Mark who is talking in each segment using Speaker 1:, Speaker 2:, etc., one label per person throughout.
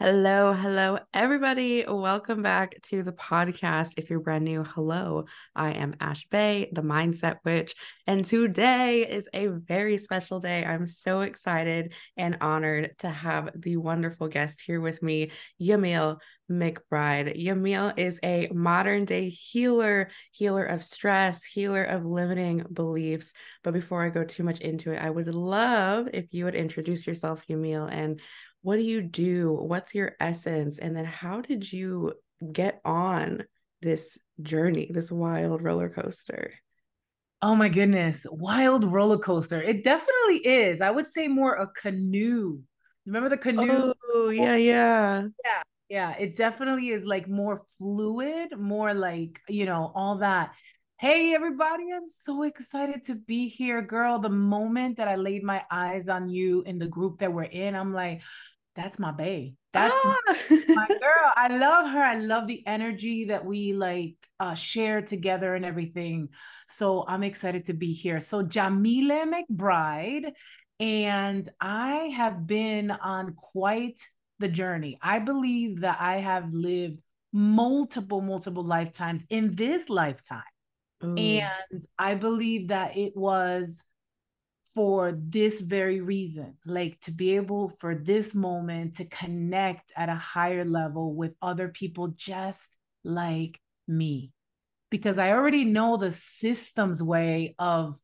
Speaker 1: Hello, hello, everybody. Welcome back to the podcast. If you're brand new, hello. I am Ash Bae, the Mindset Witch, and today is a very special day. I'm so excited and honored to have the wonderful guest here with me, Yamile McBride. Yamile is a modern day healer, healer of stress, healer of limiting beliefs. But before I go too much into it, I would love if you would introduce yourself, Yamile, and what do you do? What's your essence? And then how did you get on this journey, this wild roller coaster?
Speaker 2: Oh my goodness, wild roller coaster. It definitely is. I would say more a canoe. Remember the canoe?
Speaker 1: Oh, yeah, yeah.
Speaker 2: Yeah, yeah. It definitely is like more fluid, more like, you know, all that. Hey, everybody, I'm so excited to be here, girl. The moment that I laid my eyes on you in the group that we're in, I'm like, that's my bae. That's ah. my girl. I love her. I love the energy that we like uh, share together and everything. So I'm excited to be here. So Yamile McBride, and I have been on quite the journey. I believe that I have lived multiple, multiple lifetimes in this lifetime. Ooh. And I believe that it was for this very reason like to be able for this moment to connect at a higher level with other people just like me. Because i already know the systems way of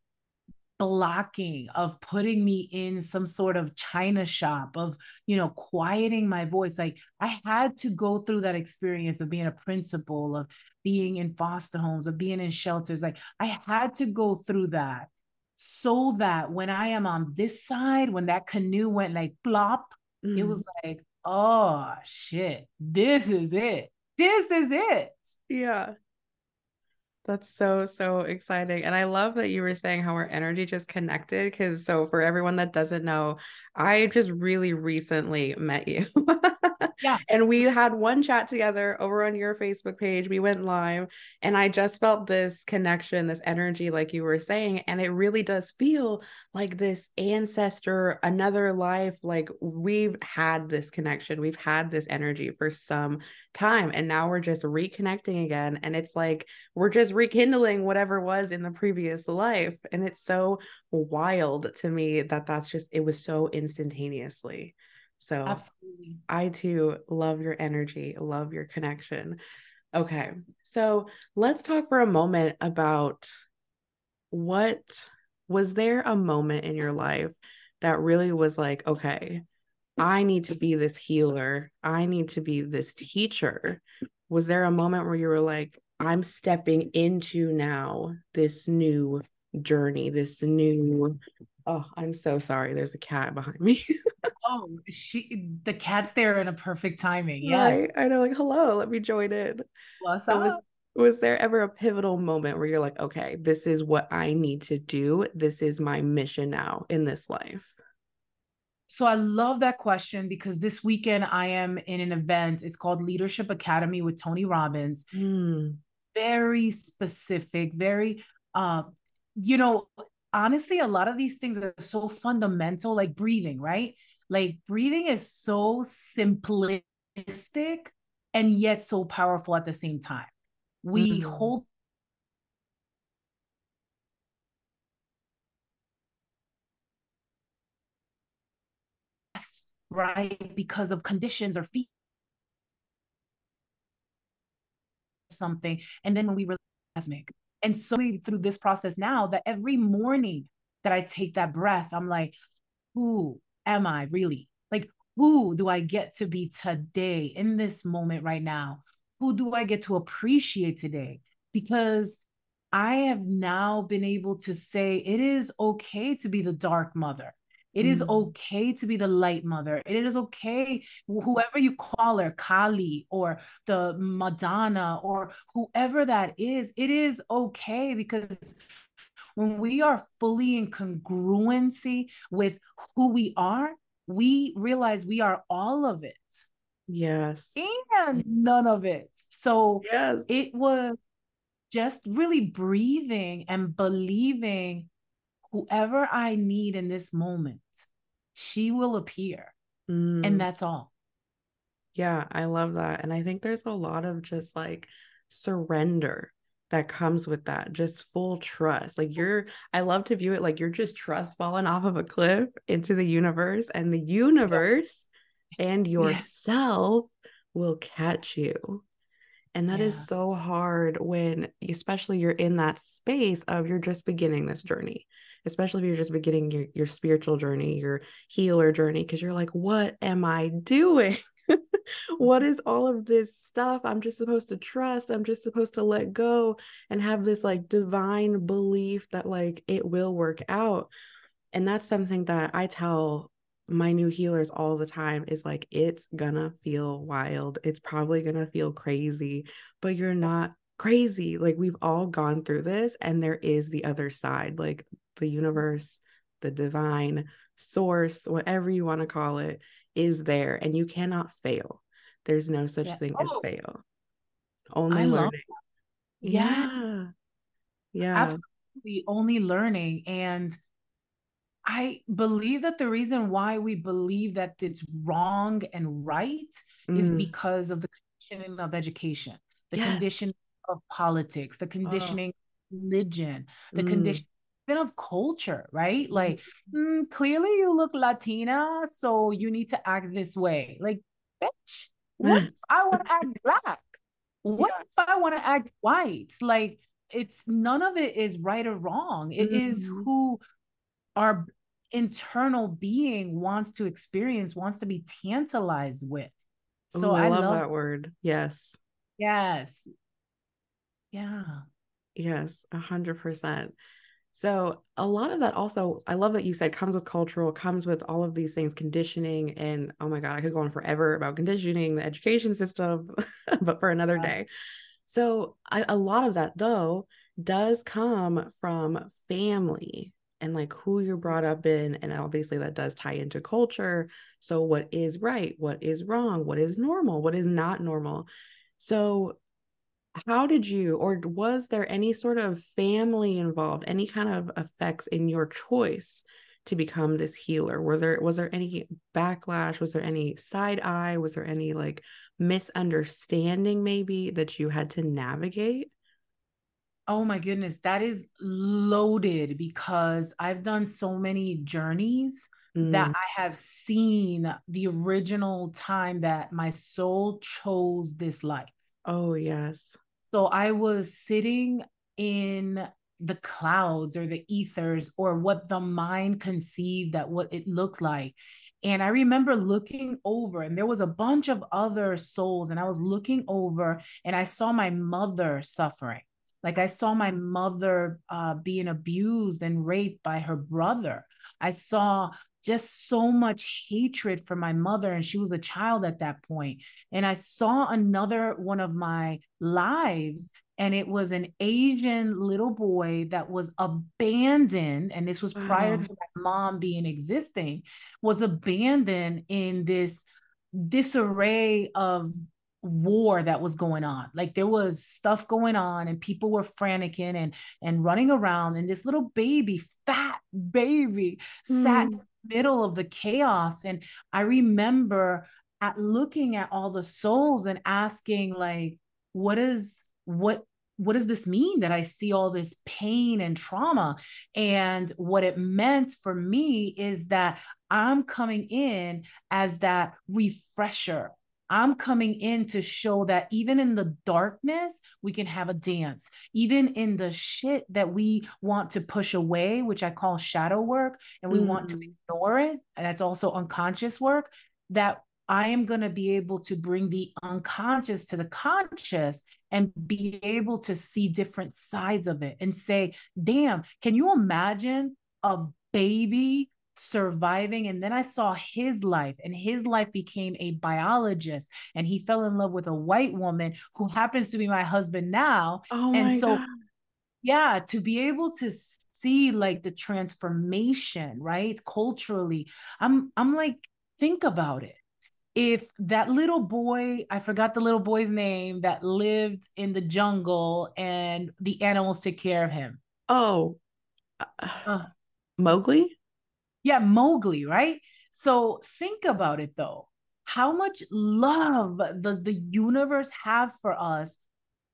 Speaker 2: blocking of putting me in some sort of china shop of you know quieting my voice. Like i had to go through that experience of being a principal of being in foster homes of being in shelters. Like i had to go through that so that when I am on this side, when that canoe went like plop, mm. it was mm-hmm. like, oh shit, this is it. This is it.
Speaker 1: Yeah. That's so, so exciting. And I love that you were saying how our energy just connected. Cause so for everyone that doesn't know, I just really recently met you.
Speaker 2: Yeah.
Speaker 1: and we had one chat together over on your Facebook page. We went live and I just felt this connection, this energy, like you were saying. And it really does feel like this ancestor, another life. Like we've had this connection, we've had this energy for some time. And now we're just reconnecting again. And it's like we're just rekindling whatever was in the previous life. And it's so wild to me that that's just, it was so instantaneously. So
Speaker 2: absolutely.
Speaker 1: I too love your energy, love your connection. Okay. So let's talk for a moment about what was there a moment in your life that really was like, okay, I need to be this healer. I need to be this teacher. Was there a moment where you were like, I'm stepping into now this new journey, this new Oh, I'm so sorry. There's a cat behind me.
Speaker 2: oh, she the cat's there in a perfect timing. Yeah. Right?
Speaker 1: I know, like, hello, let me join in.
Speaker 2: What's so up?
Speaker 1: Was, was there ever a pivotal moment where you're like, okay, this is what I need to do? This is my mission now in this life?
Speaker 2: So I love that question because this weekend I am in an event. It's called Leadership Academy with Tony Robbins.
Speaker 1: Mm.
Speaker 2: Very specific, very uh, you know, honestly, a lot of these things are so fundamental, like breathing, right? Like breathing is so simplistic and yet so powerful at the same time. We mm-hmm. hold right because of conditions or feet something and then when we realize and so through this process now that every morning that I take that breath, I'm like, who am I really? Like, who do I get to be today in this moment right now? Who do I get to appreciate today? Because I have now been able to say it is okay to be the dark mother. It is mm. okay to be the light mother. It is okay, whoever you call her, Kali or the Madonna or whoever that is, it is okay because when we are fully in congruency with who we are, we realize we are all of it.
Speaker 1: Yes.
Speaker 2: And none of it. So
Speaker 1: yes.
Speaker 2: it was just really breathing and believing whoever I need in this moment she will appear.
Speaker 1: Mm.
Speaker 2: And that's all.
Speaker 1: Yeah, I love that. And I think there's a lot of just like surrender that comes with that, just full trust. Like you're, I love to view it like you're just trust falling off of a cliff into the universe, and the universe yeah. and yourself yeah. will catch you. And that yeah. is so hard when, especially, you're in that space of you're just beginning this journey, especially if you're just beginning your, your spiritual journey, your healer journey, because you're like, what am I doing? what is all of this stuff? I'm just supposed to trust. I'm just supposed to let go and have this like divine belief that like it will work out. And that's something that I tell my new healers all the time is like it's gonna feel wild. It's probably gonna feel crazy, but you're not crazy. Like we've all gone through this and there is the other side, like the universe, the divine source, whatever you want to call it, is there and you cannot fail. There's no such yeah. thing oh. as fail. Only I learning.
Speaker 2: Yeah. yeah. Yeah. Absolutely only learning. And I believe that the reason why we believe that it's wrong and right mm. is because of the conditioning of education, the yes. conditioning of politics, the conditioning oh. religion, the mm. condition of culture, right? Like, mm-hmm. mm, clearly you look Latina, so you need to act this way. Like, bitch, what if I want to act black? What yeah. if I want to act white? Like, it's none of it is right or wrong. It mm-hmm. is who our internal being wants to experience, wants to be tantalized with.
Speaker 1: So Ooh, I, I love, love that word. Yes.
Speaker 2: Yes. Yeah.
Speaker 1: Yes, a hundred percent. So a lot of that also, I love that you said comes with cultural, comes with all of these things, conditioning, and oh my god, I could go on forever about conditioning, the education system, but for another yeah. day. So I, a lot of that though does come from family and like who you're brought up in, and obviously that does tie into culture. So what is right, what is wrong, what is normal, what is not normal. So how did you or was there any sort of family involved any kind of effects in your choice to become this healer? Were there was there any backlash? Was there any side eye? Was there any like misunderstanding maybe that you had to navigate?
Speaker 2: Oh my goodness that is loaded because i've done so many journeys mm. that i have seen the original time that my soul chose this life.
Speaker 1: Oh yes
Speaker 2: so I was sitting in the clouds or the ethers or what the mind conceived that what it looked like. And I remember looking over, and there was a bunch of other souls, and I was looking over and I saw my mother suffering. Like I saw my mother uh, being abused and raped by her brother. I saw just so much hatred for my mother and she was a child at that point. And i saw another one of my lives and it was an asian little boy that was abandoned and this was prior to my mom being existing was abandoned in this disarray of war that was going on. Like there was stuff going on and people were franticing and and running around and this little baby fat baby mm. sat middle of the chaos. And i remember at looking at all the souls and asking like what is what what does this mean that i see all this pain and trauma? And what it meant for me is that i'm coming in as that refresher I'm coming in to show that even in the darkness, we can have a dance. Even in the shit that we want to push away, which I call shadow work, and we mm. want to mm. ignore it, and that's also unconscious work, that I am going to be able to bring the unconscious to the conscious and be able to see different sides of it and say, damn, can you imagine a baby surviving and then i saw his life and his life became a biologist and he fell in love with a white woman who happens to be my husband now.
Speaker 1: Oh
Speaker 2: and so
Speaker 1: God.
Speaker 2: yeah to be able to see like the transformation right culturally i'm i'm like think about it. If that little boy i forgot the little boy's name that lived in the jungle and the animals took care of him.
Speaker 1: Oh uh, mowgli
Speaker 2: yeah, Mowgli, right? So think about it though. how much love does the universe have for us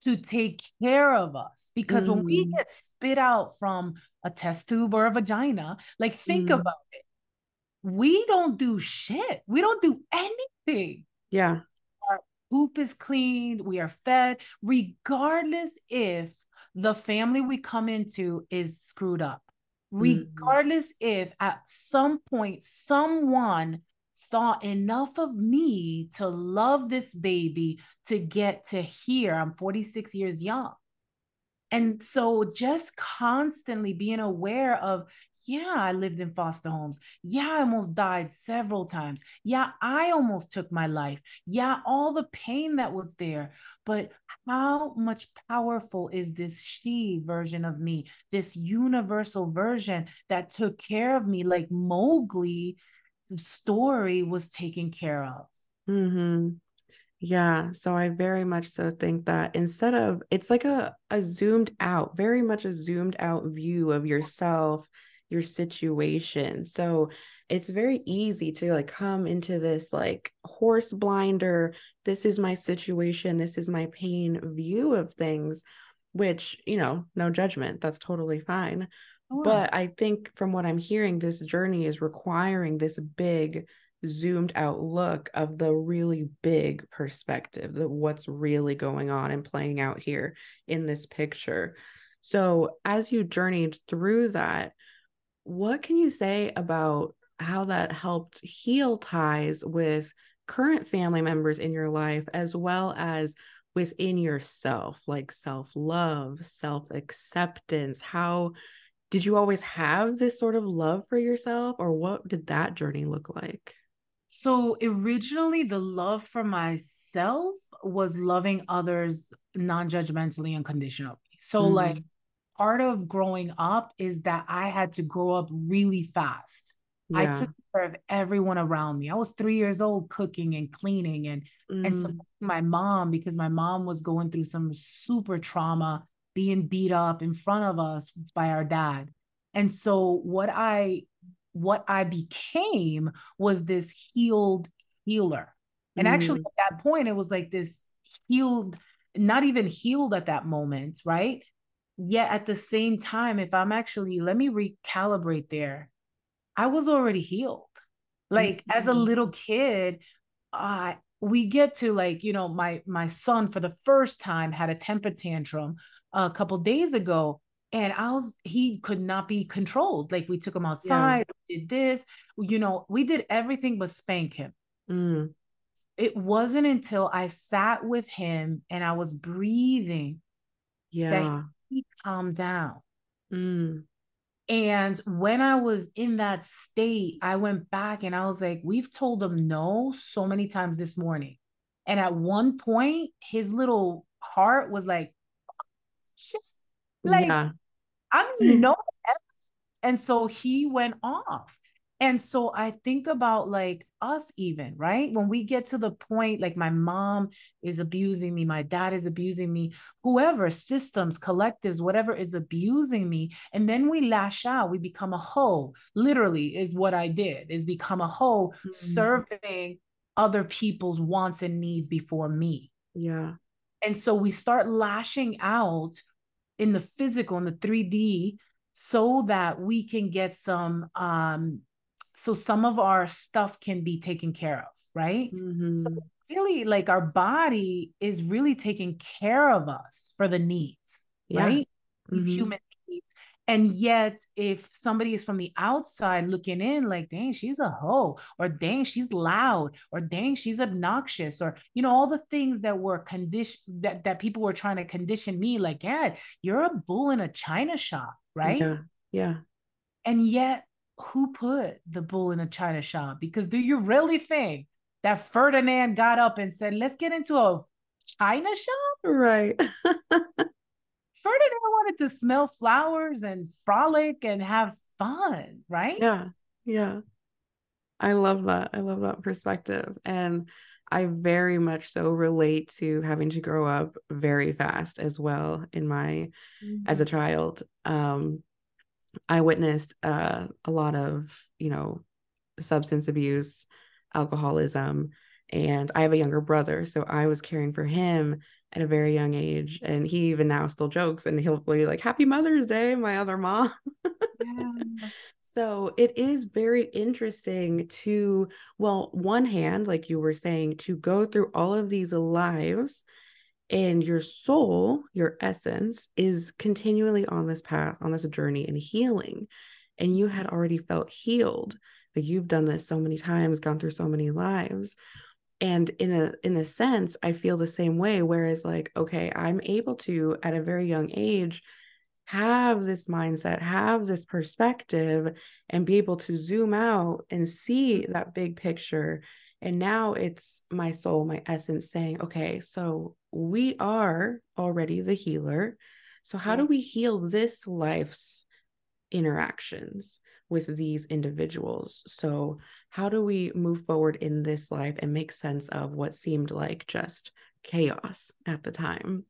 Speaker 2: to take care of us? Because mm. when we mm. get spit out from a test tube or a vagina, like think mm. about it. We don't do shit. We don't do anything.
Speaker 1: Yeah.
Speaker 2: Our poop is cleaned, we are fed, regardless if the family we come into is screwed up. Mm-hmm. Regardless mm. if at some point someone thought enough of me to love this baby to get to here. I'm 46 years young. And so just constantly being aware of, yeah, I lived in foster homes. Yeah, I almost died several times. Yeah, I almost took my life. Yeah, all the pain that was there. But how much powerful is this she version of me, this universal version that took care of me like Mowgli story was taken care of.
Speaker 1: Mm-hmm. Yeah. So I very much so think that instead of it's like a, a zoomed out, very much a zoomed out view of yourself, your situation. So it's very easy to like come into this like horse blinder, this is my situation, this is my pain view of things, which, you know, no judgment. That's totally fine. Oh, but I think from what I'm hearing, this journey is requiring this big zoomed out look of the really big perspective, the what's really going on and playing out here in this picture. So as you journeyed through that, what can you say about how that helped heal ties with current family members in your life as well as within yourself like self-love self-acceptance how did you always have this sort of love for yourself or what did that journey look like?
Speaker 2: So originally the love for myself was loving others non-judgmentally and conditionally. So mm-hmm. like part of growing up is that I had to grow up really fast. Yeah. I took care of everyone around me. I was three years old cooking and cleaning and mm. and supporting my mom because my mom was going through some super trauma being beat up in front of us by our dad. And so what I what I became was this healed healer. And mm. actually at that point it was like this healed not even healed at that moment, right? Yet at the same time if I'm actually let me recalibrate there. I was already healed. Like mm-hmm. as a mm-hmm. little kid, uh, we get to like you know my my son for the first time had a temper tantrum a couple days ago and I was he could not be controlled. Like we took him outside, yeah. did this, you know, we did everything but spank him. Mm. It wasn't until I sat with him and I was breathing
Speaker 1: yeah. that
Speaker 2: he calmed down. Mm. And when I was in that state, I went back and I was like, we've told him no so many times this morning. And at one point, his little heart was like, like, yeah. I'm no And so he went off. And so I think about like us, even, right? When we get to the point, like my mom is abusing me, my dad is abusing me, whoever, systems, collectives, whatever is abusing me. And then we lash out, we become a hoe, literally, is what I did, is become a hoe mm-hmm. serving other people's wants and needs before me.
Speaker 1: Yeah.
Speaker 2: And so we start lashing out in the physical in the 3D so that we can get some um so some of our stuff can be taken care of, right? Mm-hmm. So really like our body is really taking care of us for the needs, yeah. right? Mm-hmm. Human. And yet, if somebody is from the outside looking in, like, dang, she's a hoe, or dang, she's loud, or dang, she's obnoxious, or you know, all the things that were conditioned that, that people were trying to condition me, like, yeah, you're a bull in a china shop, right?
Speaker 1: Yeah. Yeah.
Speaker 2: And yet, who put the bull in a china shop? Because do you really think that Ferdinand got up and said, let's get into a china shop?
Speaker 1: Right.
Speaker 2: Ferdinand wanted to smell flowers and frolic and have fun, right?
Speaker 1: Yeah. Yeah. I love that. I love that perspective. And I very much so relate to having to grow up very fast as well in my mm-hmm. as a mm-hmm. child. Um I witnessed uh, a lot of, you know, substance abuse, alcoholism, And I have a younger brother, so I was caring for him at a very young age. And he even now still jokes and he'll be like, Happy Mother's Day, my other mom. yeah. So it is very interesting to, well, one hand, like you were saying, to go through all of these lives and your soul, your essence, is continually on this path, on this journey and healing. And you had already felt healed. Like you've done this so many times, gone through so many lives and in a in a sense i feel the same way whereas like okay i'm able to at a very young age have this mindset have this perspective and be able to zoom out and see that big picture. And now it's my soul my essence saying okay so we are already the healer. So how do we heal this life's interactions with these individuals. So, how do we move forward in this life and make sense of what seemed like just chaos at the time?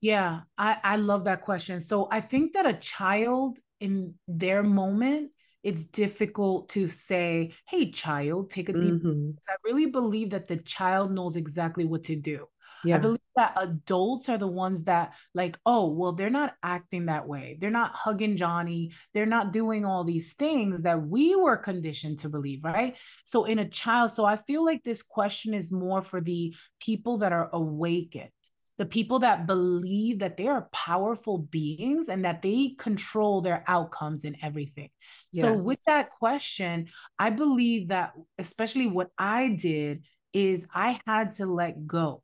Speaker 2: Yeah, I, I love that question. So, I think that a child in their moment, it's difficult to say, hey, child, take a deep mm-hmm. I really believe that the child knows exactly what to do. Yeah. I believe that adults are the ones that like, oh, well, they're not acting that way. They're not hugging Johnny. They're not doing all these things that we were conditioned to believe, right? So in a child, so I feel like this question is more for the people that are awakened the people that believe that they are powerful beings and that they control their outcomes and everything. Yes. So, with that question, I believe that, especially what I did, is I had to let go.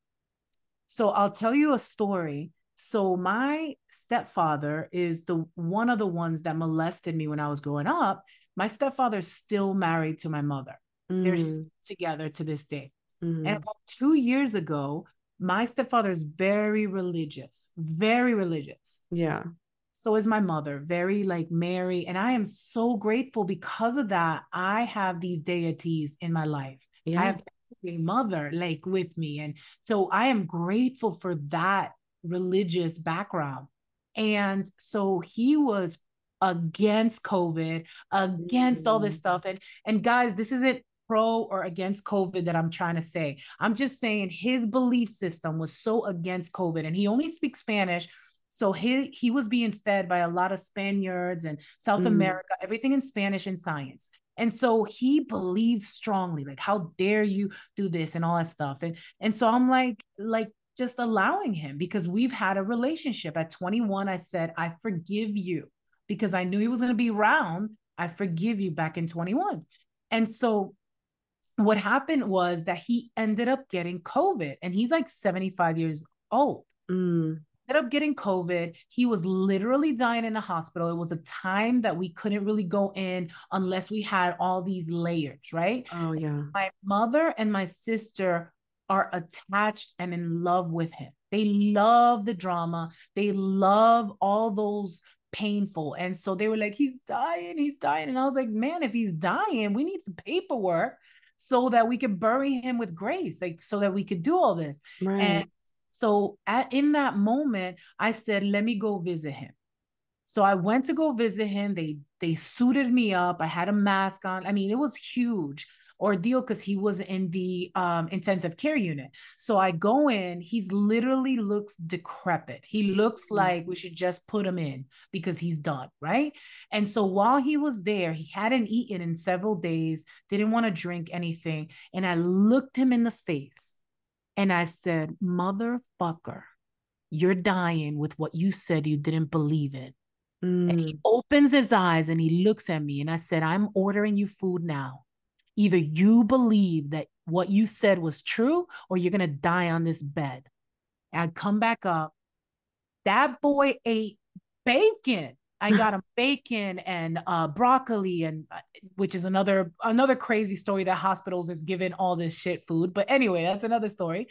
Speaker 2: So I'll tell you a story. So my stepfather is the one of the ones that molested me when I was growing up. My stepfather's still married to my mother. Mm. They're together to this day. Mm. And about two years ago, my stepfather is very religious, very religious.
Speaker 1: Yeah.
Speaker 2: So is my mother, very like Mary. And I am so grateful because of that. I have these deities in my life. Yeah. I have mother like with me and so i am grateful for that religious background and so he was against covid against mm-hmm. all this mm. stuff and and guys this isn't pro or against covid that i'm trying to say i'm just saying his belief system was so against covid and he only speaks spanish so he he was being fed by a lot of Spaniards and South mm. America, everything in Spanish and science. And so he believes strongly, like, how dare you do this and all that stuff. And and so I'm like, like just allowing him because we've had a relationship. At 21, I said, I forgive you because I knew he was going to be around. I forgive you back in 21. And so what happened was that he ended up getting COVID and he's like 75 years old. Mm ended up getting COVID. He was literally dying in the hospital. It was a time that we couldn't really go in unless we had all these layers, right?
Speaker 1: Oh, yeah.
Speaker 2: My mother and my sister are attached and in love with him. They love the drama, they love all those painful. And so they were like, he's dying, he's dying. And I was like, man, if he's dying, we need some paperwork so that we could bury him with grace, like so that we could do all this. Right. And so at, in that moment, I said, let me go visit him. So I went to go visit him. They they suited me up. I had a mask on. I mean, it was huge ordeal because he was in the um, intensive care unit. So I go in, he's literally looks decrepit. He looks mm-hmm. like we should just put him in because he's done, right? And so while he was there, he hadn't eaten in several days, didn't want to drink anything. And I looked him in the face and I said, Motherfucker, you're dying with what you said you didn't believe in. Mm. And he mm. opens his eyes and he looks at me. And I said, I'm ordering you food now. Either you believe that what you said was true or you're going to die on this bed. And I'd come back up. That boy ate bacon. I got him bacon and uh, broccoli, and uh, which is another another crazy story that hospitals is given all this shit food. But anyway, that's another story.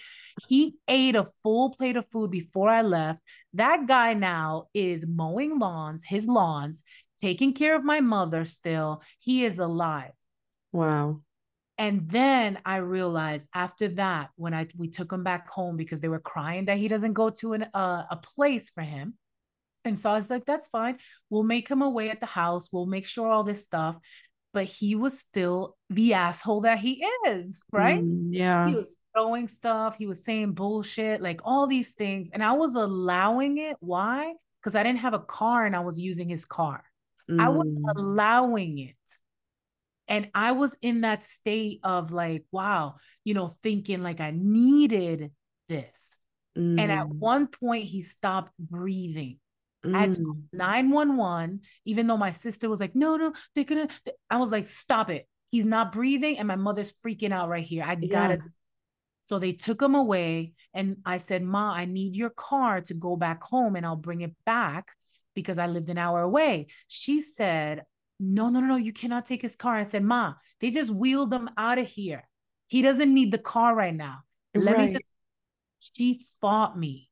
Speaker 2: He ate a full plate of food before I left. That guy now is mowing lawns, his lawns, taking care of my mother. Still, he is alive.
Speaker 1: Wow.
Speaker 2: And then I realized after that, when I we took him back home because they were crying that he doesn't go to an, uh, a place for him and so I was like, that's fine. We'll make him away at the house. We'll make sure all this stuff. But he was still the asshole that he is, right?
Speaker 1: Mm, yeah.
Speaker 2: He was throwing stuff. He was saying bullshit, like all these things. And I was allowing it. Why? Because I didn't have a car and I was using his car. Mm. I was mm. allowing it. And I was in that state of like, wow, you know, thinking like I needed this. Mm. And at mm. one point, he stopped breathing. Mm. I had to 911, even though my sister was like, no, no, they're gonna. I was like, stop it. He's not breathing, and my mother's freaking out right here. I gotta. So they took him away, and I said, Ma, I need your car to go back home, and I'll bring it back because I lived an hour away. She said, No, no, no, no, you cannot take his car. I said, Ma, they just wheeled him out of here. He doesn't need the car right now. Let right. me just she fought me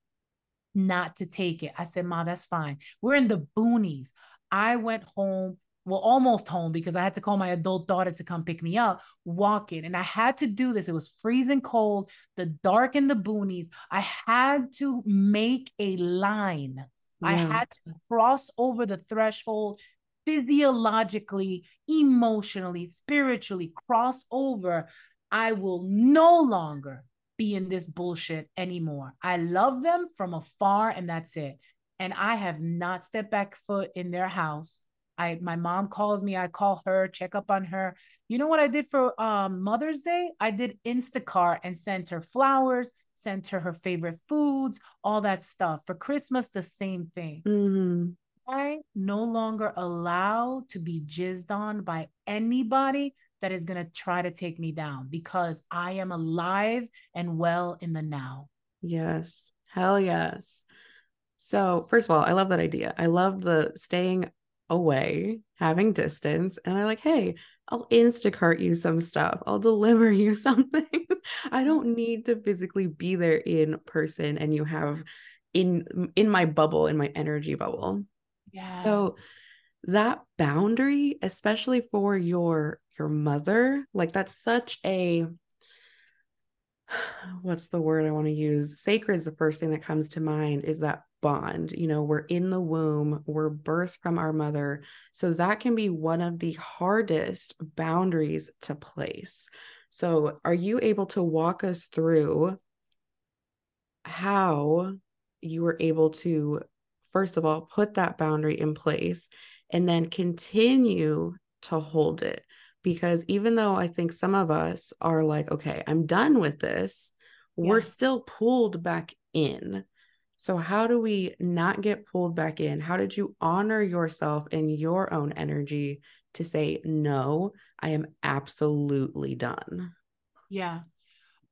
Speaker 2: not to take it. I said, Ma, that's fine. We're in the boonies. I went home, well, almost home because I had to call my adult daughter to come pick me up, walking. And I had to do this. It was freezing cold, the dark in the boonies. I had to make a line. Yeah. I had to cross over the threshold physiologically, emotionally, spiritually, cross over. I will no longer be in this bullshit anymore. I love them from afar and that's it. And I have not stepped back foot in their house. I my mom calls me, I call her, check up on her. You know what I did for um, Mother's Day? I did Instacart and sent her flowers, sent her her favorite foods, all that stuff. For Christmas, the same thing. Mm-hmm. I no longer allow to be jizzed on by anybody that is going to try to take me down because I am alive and well in the now.
Speaker 1: Yes. Hell yes. So, first of all, I love that idea. I love the staying away, having distance. And they're like, hey, I'll Instacart you some stuff. I'll deliver you something. I don't need to physically be there in person and you have in in my bubble, in my energy bubble. Yeah. So that boundary, especially for your your mother, like that's such a what's the word I want to use? Sacred is the first thing that comes to mind is that bond. You know, we're in the womb, we're birthed from our mother. So that can be one of the hardest boundaries to place. So, are you able to walk us through how you were able to, first of all, put that boundary in place and then continue to hold it. Because even though I think some of us are like, okay, I'm done with this, yeah. we're still pulled back in. So, how do we not get pulled back in? How did you honor yourself and your own energy to say, no, I am absolutely done?
Speaker 2: Yeah.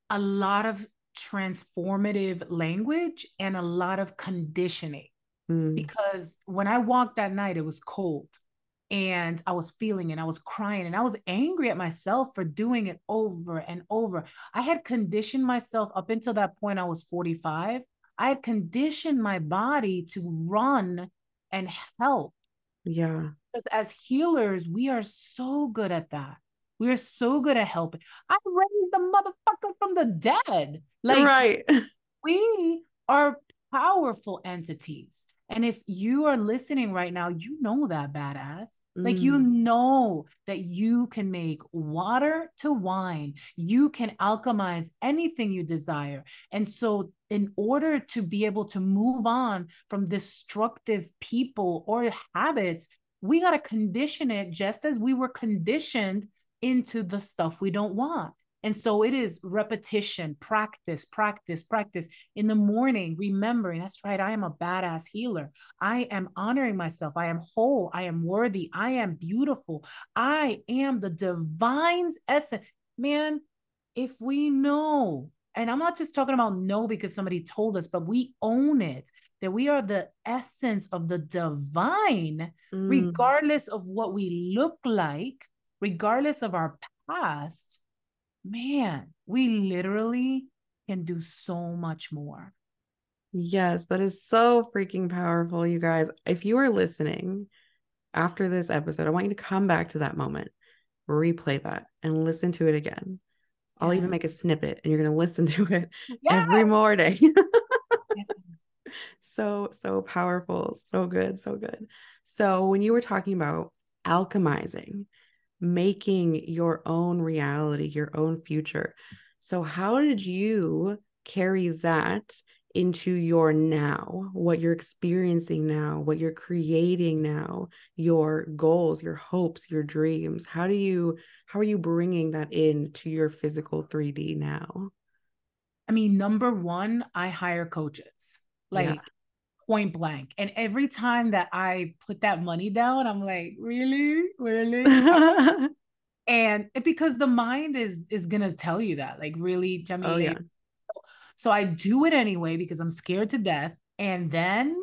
Speaker 2: A lot of transformative language and a lot of conditioning. Mm. Because when I walked that night, it was cold and I was feeling and I was crying and I was angry at myself for doing it over and over. I had conditioned myself up until that point, I was 45. I had conditioned my body to run and help.
Speaker 1: Yeah.
Speaker 2: Because as healers, we are so good at that. We are so good at helping. I raised the motherfucker from the dead.
Speaker 1: Like, right.
Speaker 2: we are powerful entities. And if you are listening right now, you know that badass. Like you mm. know that you can make water to wine. You can alchemize anything you desire. And so in order to be able to move on from destructive people or habits, we got to condition it just as we were conditioned into the stuff we don't want. And so it is repetition, practice, practice, practice. In the morning, remembering that's right, I am a badass healer. I am honoring myself. I am whole. I am worthy. I am beautiful. I am the divine's essence. Man, if we know, and I'm not just talking about know because somebody told us, but we own it that we are the essence of the divine, mm. regardless of what we look like, regardless of our past man, we literally can do so much more.
Speaker 1: Yes, that is so freaking powerful, you guys. If you are listening after this episode, I want you to come back to that moment, replay that, and listen to it again. I'll even make a snippet and you're going to listen to it yes. every morning. so, so powerful. So good. So good. So, when you were talking about alchemizing, making your own reality, your own future. So, how did you carry that into your now, what you're experiencing now, what you're creating now, your goals, your hopes, your dreams? How do you, how are you bringing that into your physical 3D now?
Speaker 2: I mean, number one, I hire coaches. Like, yeah point blank. And every time that I put that money down, I'm like, really, really. and it, because the mind is is gonna tell you that, like, really, Jamie. Oh, yeah. So I do it anyway because I'm scared to death. And then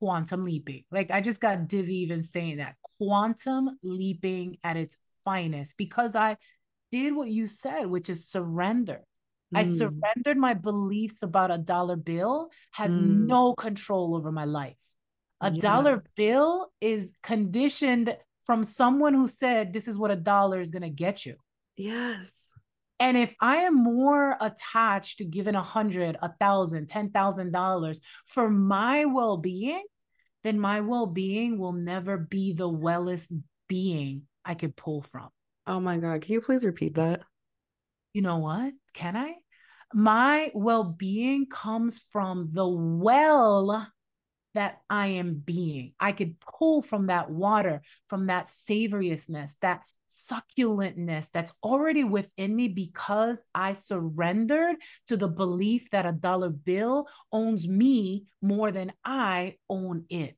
Speaker 2: quantum leaping. Like I just got dizzy even saying that. Quantum leaping at its finest because I did what you said, which is surrender. I mm. surrendered my beliefs about a dollar bill has mm. no control over my life. A yeah. dollar bill is conditioned from someone who said this is what a dollar is going to get you.
Speaker 1: Yes.
Speaker 2: And if I am more attached to giving a hundred, a thousand, ten thousand dollars for my well-being, then my well-being will never be the wellest being I could pull from.
Speaker 1: Oh my God. Can you please repeat that?
Speaker 2: you know what? Can I? My well being comes from the well that I am being. I could pull from that water, from that savoriousness, that succulentness that's already within me because I surrendered to the belief that a dollar bill owns me more than I own it.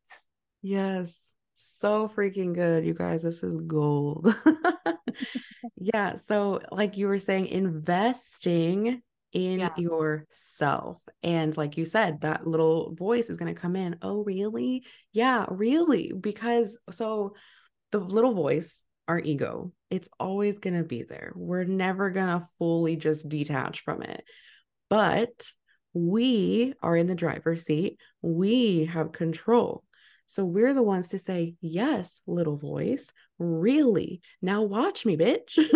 Speaker 1: Yes. So freaking good, you guys. This is gold. yeah. So, like you were saying, investing in yeah. yourself. And like you said, that little voice is going to come in. Oh, really? Yeah, really. Because so the little voice, our ego, it's always going to be there. We're never going to fully just detach from it. But we are in the driver's seat. We have control. So we're the ones to say, Yes, little voice, really. Now watch me, bitch.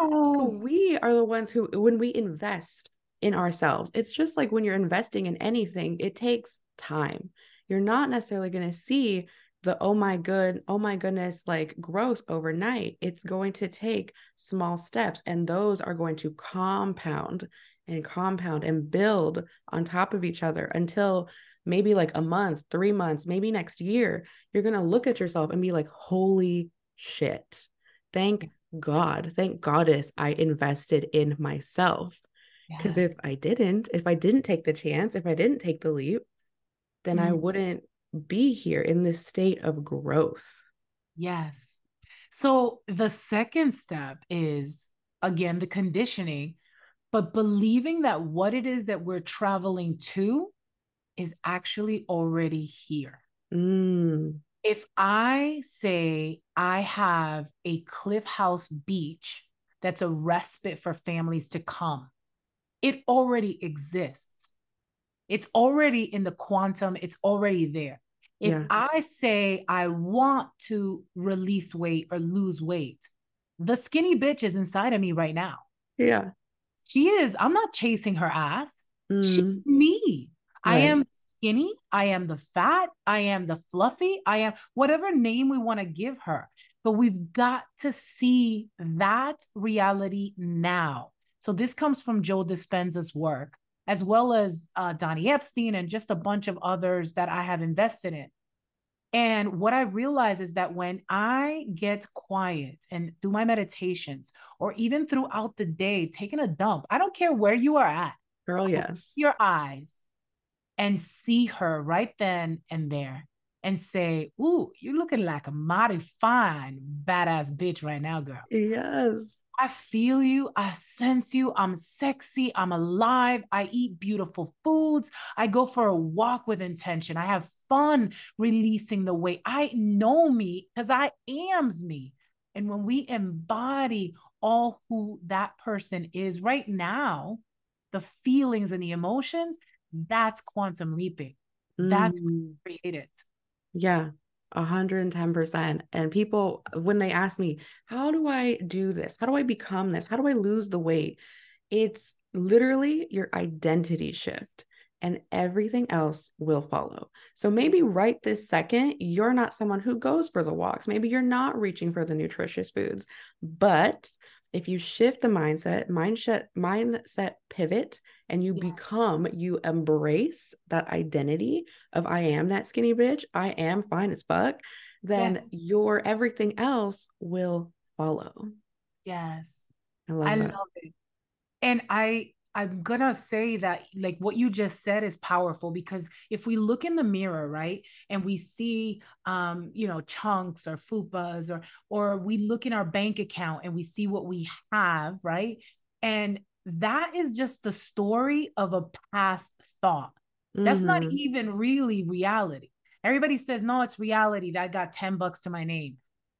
Speaker 1: Yes. we are the ones who, when we invest in ourselves, it's just like when you're investing in anything, it takes time. You're not necessarily going to see the oh my good oh my goodness like growth overnight it's going to take small steps and those are going to compound and compound and build on top of each other until maybe like a month, three months, maybe next year, you're going to look at yourself and be like, holy shit. Thank God. Thank Goddess I invested in myself. Because yes. if I didn't, if I didn't take the chance, if I didn't take the leap, then mm I wouldn't be here in this state of growth.
Speaker 2: Yes. So the second step is again the conditioning, but believing that what it is that we're traveling to is actually already here.
Speaker 1: Mm.
Speaker 2: If I say I have a Cliff House beach that's a respite for families to come, it already exists. It's already in the quantum, it's already there. If yeah. I say I want to release weight or lose weight, the skinny bitch is inside of me right now.
Speaker 1: Yeah.
Speaker 2: She is. I'm not chasing her ass. Mm. She's me. Right. I am skinny. I am the fat. I am the fluffy. I am whatever name we want to give her. But we've got to see that reality now. So this comes from Joe Dispenza's work, as well as uh, Donnie Epstein and just a bunch of others that I have invested in. And what I realize is that when I get quiet and do my meditations, or even throughout the day, taking a dump, I don't care where you are at.
Speaker 1: Girl, yes.
Speaker 2: Your eyes and see her right then and there and say, Ooh, you're looking like a mighty fine, badass bitch right now, girl.
Speaker 1: Yes.
Speaker 2: I feel you. I sense you. I'm sexy. I'm alive. I eat beautiful foods. I go for a walk with intention. I have fun releasing the weight. I know me because I am's me. And when we embody all who that person is right now, the feelings and the emotions, that's quantum leaping. That's mm. created.
Speaker 1: Yeah. 110%. And people, when they ask me, how do I do this? How do I become this? How do I lose the weight? It's literally your identity shift and everything else will follow. So maybe right this second, you're not someone who goes for the walks. Maybe you're not reaching for the nutritious foods, but if you shift the mindset, mindset, mindset pivot, and you yeah. become, you embrace that identity of I am that skinny bitch, I am fine as fuck, then yes. your everything else will follow.
Speaker 2: Yes. I love, I love it. And I I'm gonna say that like what you just said is powerful because if we look in the mirror, right, and we see um, you know, chunks or fupas or or we look in our bank account and we see what we have, right? And that is just the story of a past thought. That's mm-hmm. not even really reality. Everybody says, no, it's reality that got 10 bucks to my name.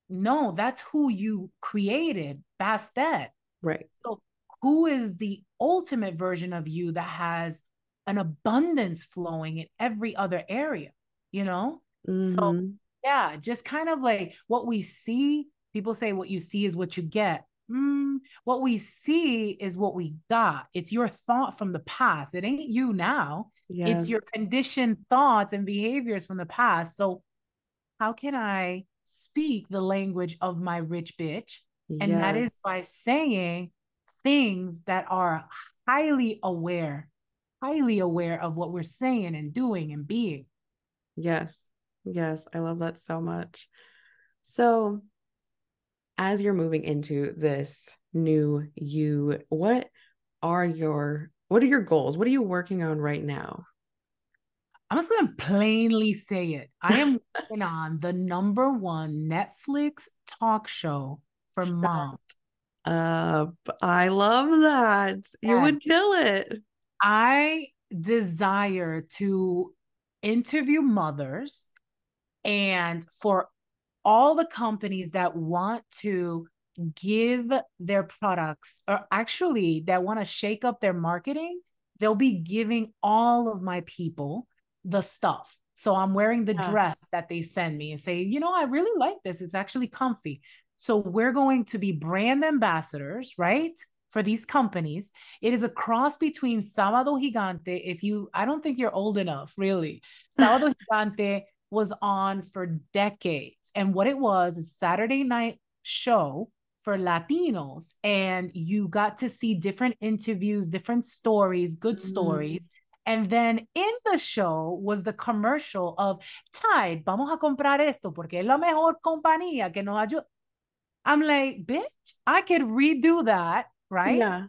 Speaker 2: No, that's who you created, past that.
Speaker 1: Right.
Speaker 2: So who is the ultimate version of you that has an abundance flowing in every other area, you know? Mm-hmm. So, yeah, just kind of like what we see. People say what you see is what you get. Mm, what we see is what we got. It's your thought from the past. It ain't you now. Yes. It's your conditioned thoughts and behaviors from the past. So, how can I speak the language of my rich bitch? And yes. that is by saying, things that are highly aware, highly aware of what we're saying and doing and being.
Speaker 1: Yes. Yes. I love that so much. So, as you're moving into this new you, what are your what are your goals? What are you working on right now?
Speaker 2: I'm just gonna plainly say it. I am working on the number one Netflix talk show for moms
Speaker 1: uh, I love that. You would kill it.
Speaker 2: I desire to interview mothers and for all the companies that want to give their products or actually that want to shake up their marketing, they'll be giving all of my people the stuff. So I'm wearing the yeah. dress that they send me and say, you know, I really like this. It's actually comfy. So we're going to be brand ambassadors, right? For these companies. It is a cross between Sábado Gigante. If you, I don't think you're old enough, really. Sábado Gigante was on for decades. And what it was is Saturday night show for Latinos. And you got to see different interviews, different stories, good mm-hmm. stories. And then in the show was the commercial of Tide, vamos a comprar esto porque es la mejor compañía que nos ayuda. I'm like, bitch, I could redo that, right?
Speaker 1: Yeah.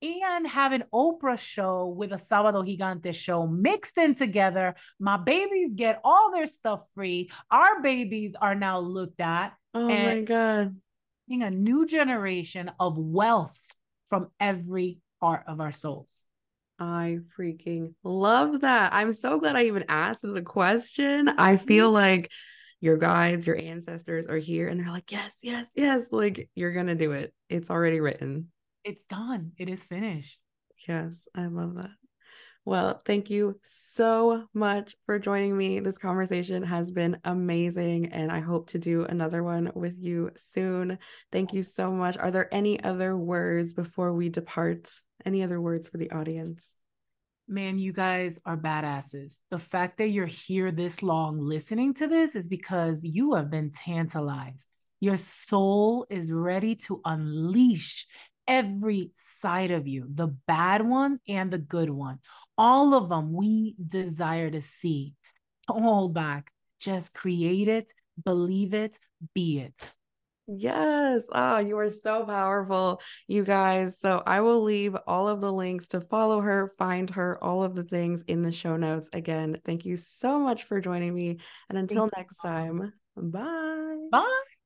Speaker 2: And have an Oprah show with a Sábado Gigante show mixed in together. My babies get all their stuff free. Our babies are now looked at.
Speaker 1: Oh my God.
Speaker 2: Being a new generation of wealth from every part of our souls.
Speaker 1: I freaking love that. I'm so glad I even asked the question. I feel mm-hmm. like your guides, your ancestors are here and they're like, yes, yes, yes. Like you're going to do it. It's already written.
Speaker 2: It's done. It is finished.
Speaker 1: Yes, I love that. Well, thank you so much for joining me. This conversation has been amazing, and I hope to do another one with you soon. Thank you so much. Are there any other words before we depart? Any other words for the audience?
Speaker 2: Man, you guys are badasses. The fact that you're here this long listening to this is because you have been tantalized. Your soul is ready to unleash every side of you, the bad one and the good one. All of them we desire to see. Don't hold back. Just create it, believe it, be it.
Speaker 1: Yes. Oh, you are so powerful, you guys. So I will leave all of the links to follow her, find her, all of the things in the show notes. Again, thank you so much for joining me. And until next time, bye.
Speaker 2: Bye.